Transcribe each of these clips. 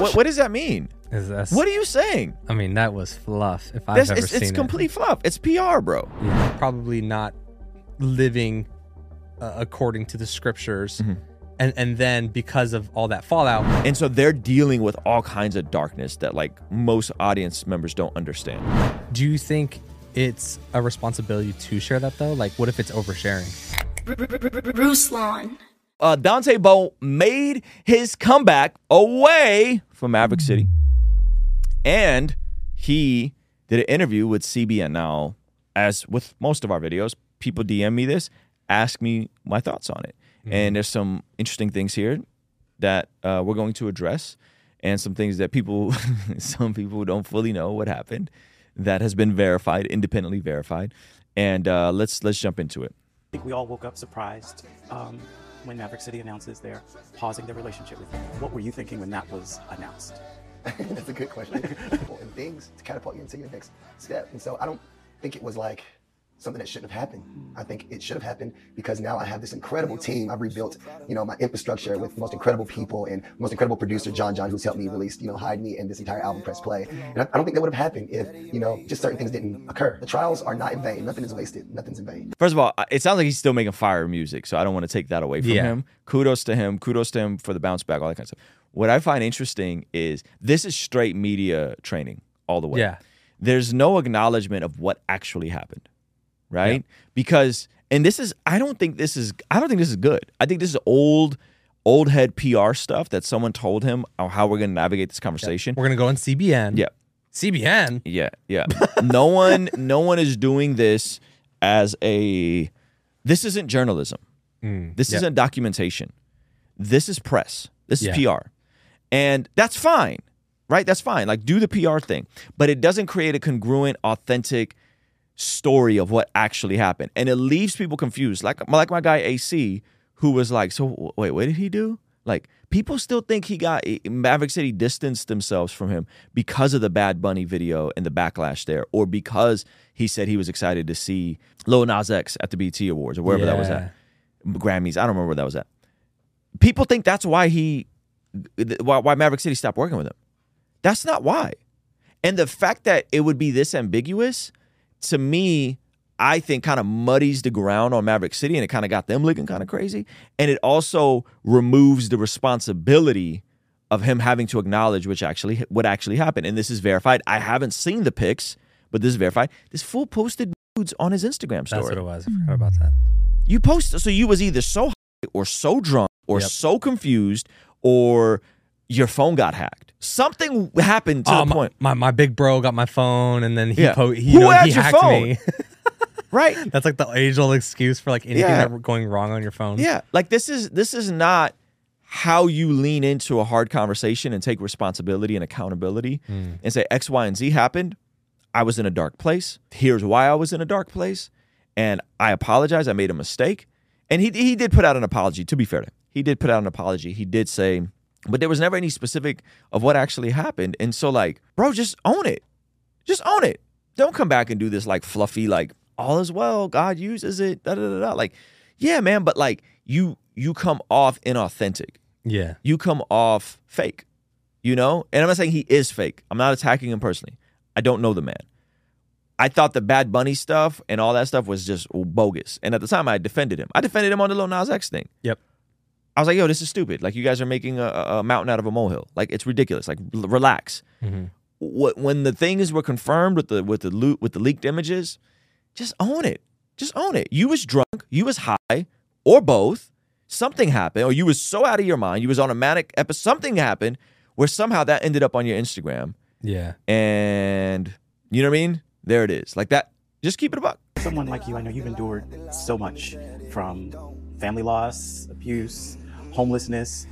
What, what does that mean? Is that's, What are you saying? I mean, that was fluff. If I've That's, ever it's seen it's it. complete fluff. It's PR, bro. Yeah, probably not living uh, according to the scriptures, Mm-hmm. and and then because of all that fallout, And so they're dealing with all kinds of darkness that like most audience members don't understand. do you think it's a responsibility to share that though? Like, what if it's oversharing? Bruce Lawn. Uh, Dante Bowe made his comeback away from Maverick City, and he did an interview with CBN. Now, as with most of our videos, people DM me this, ask me my thoughts on it, and there's some interesting things here that uh, we're going to address, and some things that people, some people don't fully know what happened, that has been verified, independently verified, and uh, let's let's jump into it. I think we all woke up surprised um, when Maverick City announces they're pausing their relationship with you. What were you thinking when that was announced? That's a good question. Important things to catapult you into your next step. And so I don't think it was like something that shouldn't have happened. I think it should have happened because now I have this incredible team. I've rebuilt, you know, my infrastructure with the most incredible people and most incredible producer John John, who's helped me release, you know, Hide Me and this entire album Press Play. And I, I don't think that would have happened if, you know, just certain things didn't occur. The trials are not in vain. Nothing is wasted. Nothing's in vain. First of all, it sounds like he's still making fire music, so I don't want to take that away from Yeah. him. Kudos to him. Kudos to him for the bounce back, all that kind of stuff. What I find interesting is this is straight media training all the way. Yeah. There's no acknowledgement of what actually happened, right? Because, and this is, I don't think this is, I don't think this is good. I think this is old, old head PR stuff that someone told him on how we're going to navigate this conversation. We're gonna go on CBN. Yeah. CBN. Yeah, yeah. no one no one is doing this as a this isn't journalism. Mm, this yeah. isn't documentation. This is press. This is PR. And that's fine. Right? That's fine. Like do the PR thing. But it doesn't create a congruent, authentic story of what actually happened. And it leaves people confused. Like like my guy AC who was like, "So wait, what did he do?" Like people still think he got eh, Maverick City distanced themselves from him because of the Bad Bunny video and the backlash there, or because he said he was excited to see Lil Nas X at the BET Awards or wherever that was at, Grammys. I don't remember where that was at. People think that's why he, why, why Maverick City stopped working with him. That's not why. And the fact that it would be this ambiguous, to me, I think kind of muddies the ground on Maverick City and it kind of got them looking kind of crazy. And it also removes the responsibility of him having to acknowledge which actually what actually happened. And this is verified. I haven't seen the pics, but this is verified. This fool posted nudes on his Instagram story. That's what it was. I forgot about that. You post so you was either so high or so drunk or Yep. so confused or your phone got hacked. Something happened to Oh, the my, point. my my big bro got my phone, and then he Yeah. po- he, Who know, had he hacked me. Right? That's like the age old excuse for like anything Yeah. that going wrong on your phone. Yeah, like this is this is not how you lean into a hard conversation and take responsibility and accountability hmm. and say X, Y, and Z happened. I was in a dark place. Here's why I was in a dark place, and I apologize. I made a mistake, and he he did put out an apology. To be fair to him, he did put out an apology. He did say, but there was never any specific of what actually happened. And so, like, bro, just own it. Just own it. Don't come back and do this like fluffy, like all is well. God uses it. Da da da da. Like, yeah, man, but like you you come off inauthentic. yeah. You come off fake. You know, and I'm not saying he is fake. I'm not attacking him personally. I don't know the man. I thought the Bad Bunny stuff and all that stuff was just bogus. And at the time, I defended him. I defended him on the Lil Nas X thing. Yep. I was like, yo, this is stupid. Like, you guys are making a, a mountain out of a molehill. Like, it's ridiculous. Like, l- relax. Mm-hmm. Wh- When the things were confirmed with the with the loot with the leaked images, just own it. Just own it. You was drunk. You was high, or both. Something happened, or you was so out of your mind. You was on a manic episode. Something happened where somehow that ended up on your Instagram, Yeah. and you know what I mean. There it is. Like that. Just keep it a buck. Someone like you, I know you've endured so much from family loss, abuse, homelessness.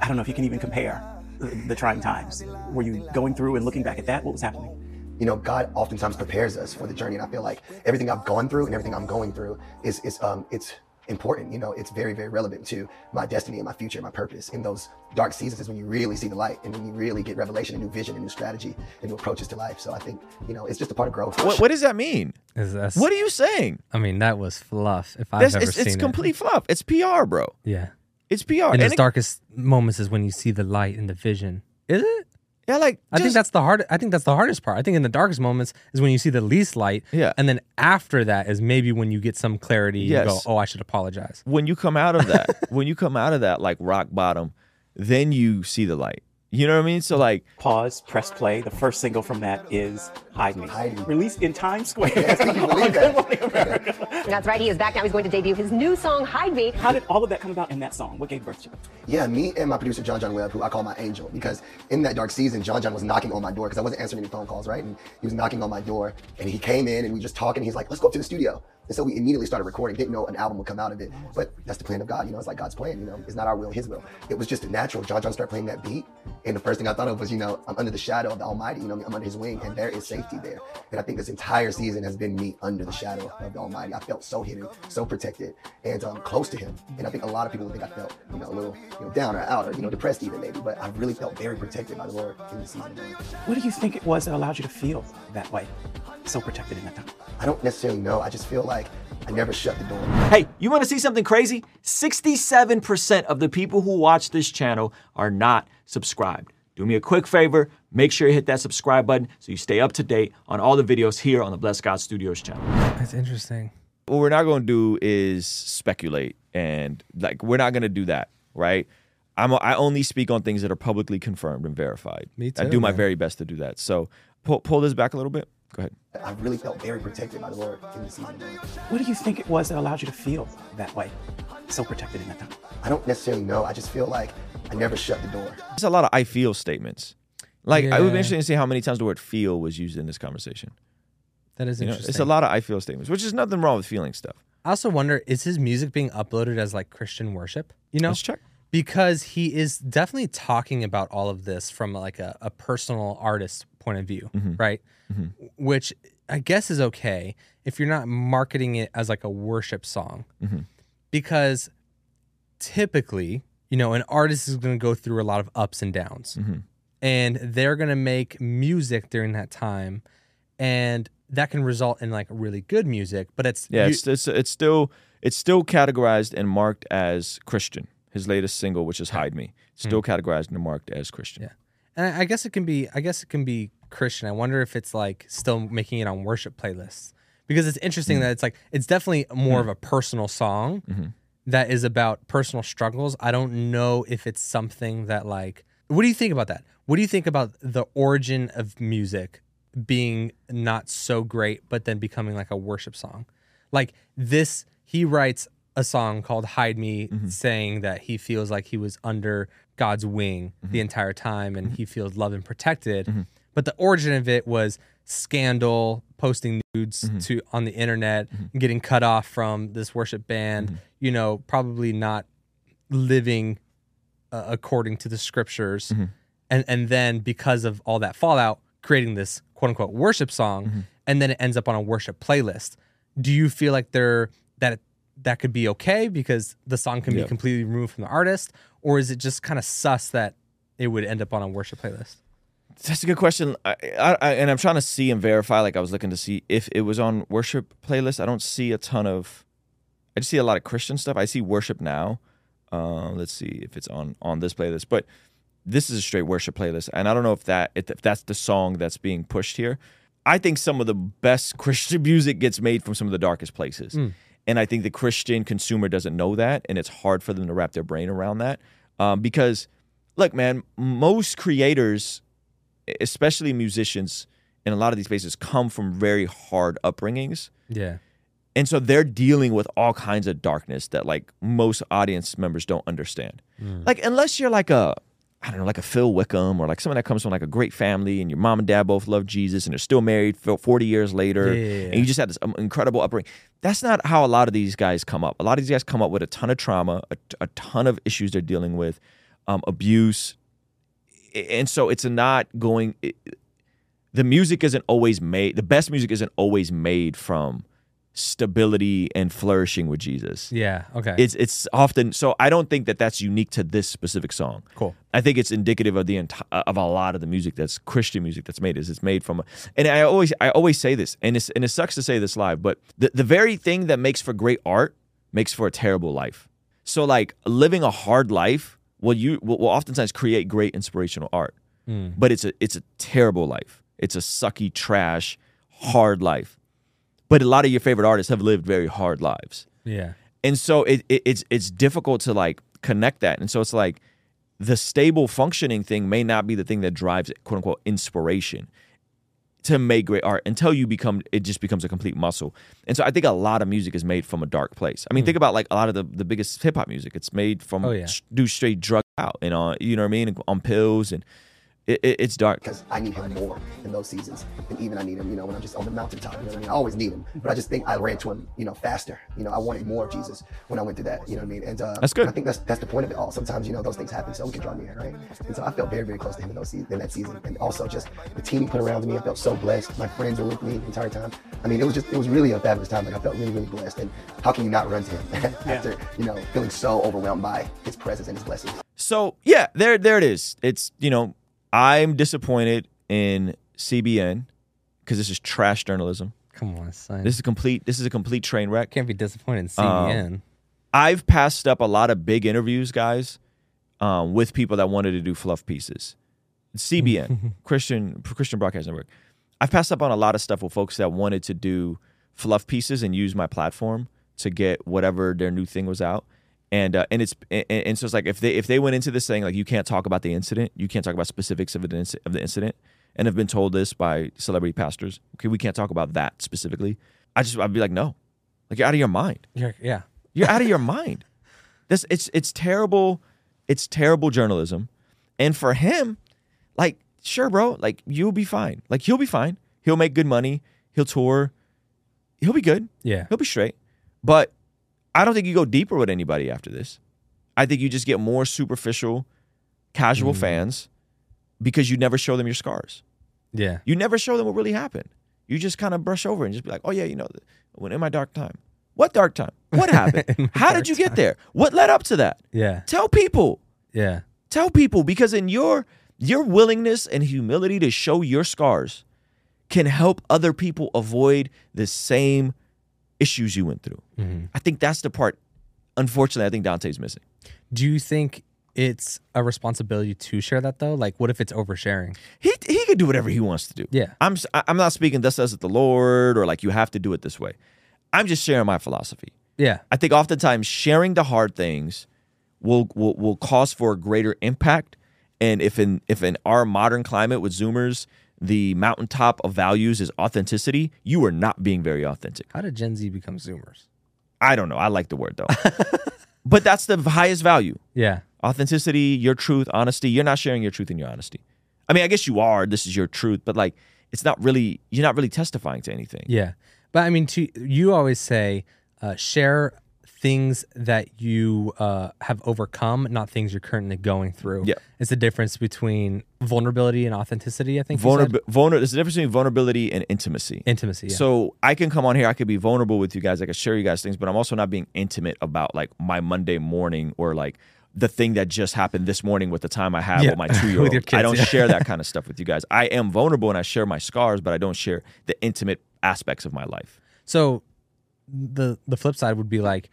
I don't know if you can even compare the, the trying times. Were you going through and looking back at that? What was happening? you know, God oftentimes prepares us for the journey. And I feel like everything I've gone through and everything I'm going through is, is um, it's important. You know, it's very, very relevant to my destiny and my future and my purpose. In those dark seasons is when you really see the light and when you really get revelation and new vision and new strategy and new approaches to life. So I think, you know, it's just a part of growth. What, what does that mean? Is that's, What are you saying? I mean, that was fluff. If I've That's, ever it's, seen it's it. complete fluff. It's PR, bro. Yeah. It's PR. In And it- darkest moments is when you see the light and the vision. Is it? Yeah, like I think that's the hard. I think that's the hardest part. I think in the darkest moments is when you see the least light. Yeah. And then after that is maybe when you get some clarity. You go, Yes. oh, I should apologize. when you come out of that, when you come out of that like rock bottom, then you see the light. You know what I mean? So like, Pause, press play. The first single from that is Hide Me. Hide Me. Released in Times Square. Can you believe that? That's right. He is back now. He's going to debut his new song, Hide Me. How did all of that come about in that song? What gave birth to it? Yeah, me and my producer John John Webb, who I call my angel, because in that dark season, John John was knocking on my door because I wasn't answering any phone calls, right? And he was knocking on my door, and he came in and we just talking. He's like, "Let's go up to the studio." And so we immediately started recording. Didn't know an album would come out of it, but that's the plan of God. You know, it's like God's plan. You know, it's not our will, His will. It was just a natural. John John started playing that beat, and the first thing I thought of was, you know, I'm under the shadow of the Almighty. You know, I'm under His wing, and there is safety there. And I think this entire season has been me under the shadow of the Almighty. I felt so hidden, so protected, and um, close to Him. And I think a lot of people think I felt, you know, a little, you know, down or out or you know, depressed even maybe. But I really felt very protected by the Lord in this season. What do you think it was that allowed you to feel that way? So protected in that time. I don't necessarily know. I just feel like I never shut the door. hey, you want to see something crazy? 67% of the people who watch this channel are not subscribed. Do me a quick favor, make sure you hit that subscribe button so you stay up to date on all the videos here on the Blessed God Studios channel. That's interesting. what we're not going to do is speculate and like we're not going to do that right i'm i only speak on things that are publicly confirmed and verified Me too. i too, do my very best to do that so pull, pull this back a little bit go ahead I really felt very protected by the Lord in this season. What do you think it was that allowed you to feel that way? So protected in that time. I don't necessarily know. I just feel like I never shut the door. there's a lot of i feel statements like i would be Yeah. interested to see how many times the word feel was used in this conversation That is you know interesting. it's a lot of i feel statements which is nothing wrong with feeling stuff I also wonder is his music being uploaded as like Christian worship? You know, let's check because he is definitely talking about all of this from like a, a personal artist point of view, Mm-hmm. right? Which I guess is okay if you're not marketing it as like a worship song, Mm-hmm. because typically, you know, an artist is going to go through a lot of ups and downs, Mm-hmm. and they're going to make music during that time, and that can result in like really good music, but it's yeah you- it's, it's it's still it's still categorized and marked as christian his latest single which is hide me still categorized and marked as christian Yeah. And I I guess it can be I guess it can be Christian. I wonder if it's like still making it on worship playlists. Because it's interesting mm-hmm. that it's like it's definitely more of mm-hmm. a personal song mm-hmm. that is about personal struggles. I don't know if it's something that like what do you think about that? What do you think about the origin of music being not so great but then becoming like a worship song? Like this he writes a song called Hide Me saying that he feels like he was under God's wing the mm-hmm. entire time and mm-hmm. he feels loved and protected. Mm-hmm. But the origin of it was scandal, posting nudes to on the internet, getting cut off from this worship band, you know, probably not living uh, according to the scriptures. And and then because of all that fallout, creating this quote unquote worship song and then it ends up on a worship playlist. Do you feel like there that that could be okay because the song can Yeah. be completely removed from the artist or is it just kind of sus that it would end up on a worship playlist? That's a good question. I, I, I, and I'm trying to see and verify. Like I was looking to see if it was on worship playlist. I don't see a ton of. I just see a lot of Christian stuff. I see worship now. Uh, let's see if it's on on this playlist. But this is a straight worship playlist, and I don't know if that if that's the song that's being pushed here. I think some of the best Christian music gets made from some of the darkest places, and I think the Christian consumer doesn't know that, and it's hard for them to wrap their brain around that. Um, because, look, man, most creators especially musicians in a lot of these spaces come from very hard upbringings Yeah. and so they're dealing with all kinds of darkness that like most audience members don't understand like unless you're like a I don't know, like a Phil Wickham or like someone that comes from like a great family and your mom and dad both love Jesus and they're still married 40 years later Yeah, and you just had this um, incredible upbringing. That's not how a lot of these guys come up. A lot of these guys come up with a ton of trauma, a, a ton of issues they're dealing with, um, abuse, and so it's not going it, the music isn't always made the best music isn't always made from stability and flourishing with jesus Yeah. Okay. it's it's often so i don't think that that's unique to this specific song cool. i think it's indicative of the entire uh, of a lot of the music that's christian music that's made is it's made from and i always i always say this and it's and it sucks to say this live but the, the very thing that makes for great art makes for a terrible life so like living a hard life will you will, will oftentimes create great inspirational art hmm. but it's a it's a terrible life. It's a sucky, trash, hard life. But a lot of your favorite artists have lived very hard lives Yeah. and so it, it it's it's difficult to like connect that and so it's like the stable functioning thing may not be the thing that drives quote unquote inspiration to make great art until you become it just becomes a complete muscle and so i think a lot of music is made from a dark place i mean hmm. think about like a lot of the, the biggest hip-hop music it's made from. Oh, yeah. do straight drug out and on you know what i mean on pills and it, it, it's dark because I need him more in those seasons. And even I need him, you know, when I'm just on the mountaintop. You know what I mean? I always need him, but I just think I ran to him, you know, faster. You know, I wanted more of Jesus when I went through that. You know what I mean? And uh, That's good. I think that's that's the point of it all. Sometimes you know those things happen, so we can draw near, right? And so I felt very very close to him in those se- in that season, and also just the team he put around me. I felt so blessed. My friends were with me the entire time. I mean, it was just it was really a fabulous time. Like I felt really really blessed. And how can you not run to him after you know feeling so overwhelmed by his presence and his blessings? So yeah, there there it is. It's you know I'm disappointed in CBN because this is trash journalism. Come on, son. This is complete. This is a complete train wreck. can't be disappointed in Um, CBN. I've passed up a lot of big interviews, guys, um, with people that wanted to do fluff pieces. CBN, Christian Christian Broadcast Network. I've passed up on a lot of stuff with folks that wanted to do fluff pieces and use my platform to get whatever their new thing was out. And uh, and it's and, and so it's like if they if they went into this saying like you can't talk about the incident, you can't talk about specifics of the inci- of the incident, and have been told this by celebrity pastors. Okay, we can't talk about that specifically. I just I'd be like, no, like you're out of your mind. You're- yeah. You're out of your mind. This it's it's terrible. It's terrible journalism. And for him, like, sure, bro, like you'll be fine. Like he'll be fine. He'll make good money. He'll tour. He'll be good. Yeah. He'll be straight. But I don't think you go deeper with anybody after this. I think you just get more superficial, casual fans because you never show them your scars. Yeah. You never show them what really happened. You just kind of brush over and just be like, oh, yeah, you know, when in my dark time. What dark time? What happened? How did you get there? What led up to that? Yeah. Tell people. Yeah. Tell people because in your your willingness and humility to show your scars can help other people avoid the same issues you went through. Mm-hmm. I think that's the part unfortunately I think Dante's missing. Do you think it's a responsibility to share that though? Like, what if it's oversharing? He he could do whatever he wants to do. Yeah. I'm I'm not speaking thus says it the Lord or like you have to do it this way. I'm just sharing my philosophy. Yeah. I think oftentimes sharing the hard things will will will cause for a greater impact. And if in if in our modern climate with Zoomers, the mountaintop of values is authenticity, you are not being very authentic. How did Gen Z become Zoomers? I don't know. I like the word though. but that's the highest value. Yeah. Authenticity, your truth, honesty. You're not sharing your truth and your honesty. I mean, I guess you are. This is your truth, but like it's not really you're not really testifying to anything. Yeah. But I mean, to, you always say uh, share things that you uh, have overcome, not things you're currently going through. Yeah. It's the difference between vulnerability and authenticity, I think. you said? Vulnerab- vulner- there's a difference between vulnerability and intimacy. Intimacy. Yeah. So I can come on here, I could be vulnerable with you guys, I could share you guys things, but I'm also not being intimate about like my Monday morning or like the thing that just happened this morning with the time I have Yeah, with my two year old. I don't yeah. share that kind of stuff with you guys. I am vulnerable and I share my scars, but I don't share the intimate aspects of my life. So the the flip side would be like,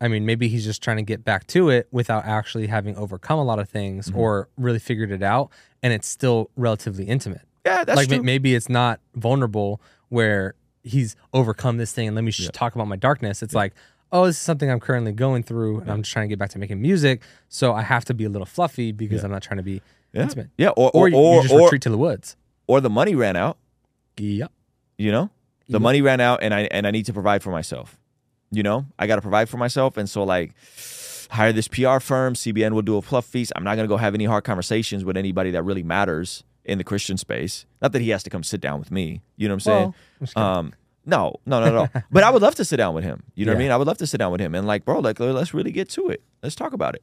I mean, maybe he's just trying to get back to it without actually having overcome a lot of things Mm-hmm. or really figured it out, and it's still relatively intimate. Yeah, that's true. like true. maybe it's not vulnerable where he's overcome this thing and let me just talk about my darkness. It's like, oh, this is something I'm currently going through, and I'm just trying to get back to making music, so I have to be a little fluffy because I'm not trying to be yeah. intimate. Yeah, or Or, or you, or, you just or, retreat to the woods. or the money ran out. Yep. you know the money ran out and i and i need to provide for myself you know i got to provide for myself. And so like hire this pr firm. Cbn will do a fluff feast. I'm not going to go have any hard conversations with anybody that really matters in the christian space. Not that he has to come sit down with me. You know what i'm saying? Well, I'm just kidding. um no no no no but i would love to sit down with him. You know what i mean? I would love to sit down with him. And like bro like let's really get to it. Let's talk about it.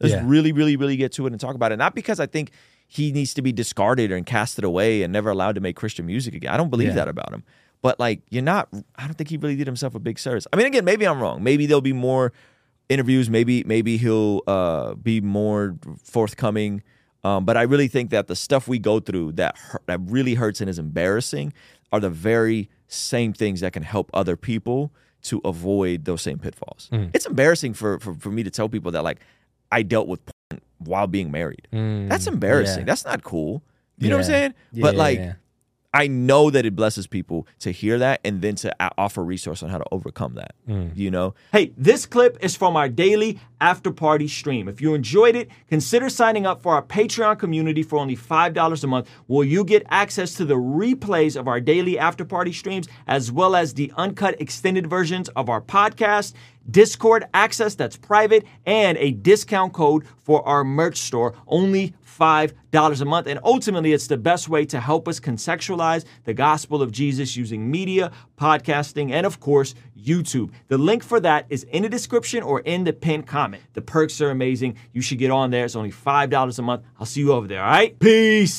Let's Yeah. really really really get to it and talk about it. Not because i think he needs to be discarded and casted away and never allowed to make christian music again. I don't believe Yeah. that about him but like you're not i don't think he really did himself a big service i mean again maybe i'm wrong maybe there'll be more interviews maybe maybe he'll uh be more forthcoming um, but I really think that the stuff we go through that hurt, that really hurts and is embarrassing are the very same things that can help other people to avoid those same pitfalls. It's embarrassing for, for for me to tell people that like I dealt with porn while being married. That's embarrassing. yeah. That's not cool. You know what I'm saying? Yeah, but yeah, like, yeah. I know that it blesses people to hear that and then to offer resource on how to overcome that. Mm. You know, Hey, this clip is from our daily after party stream. If you enjoyed it, consider signing up for our Patreon community for only $5 a month, where you get access to the replays of our daily after party streams, as well as the uncut extended versions of our podcast, Discord access that's private, and a discount code for our merch store, only $5 a month. And ultimately, it's the best way to help us contextualize the gospel of Jesus using media, podcasting, and of course, YouTube. The link for that is in the description or in the pinned comment. The perks are amazing. You should get on there. It's only $5 a month. I'll see you over there, all right? Peace.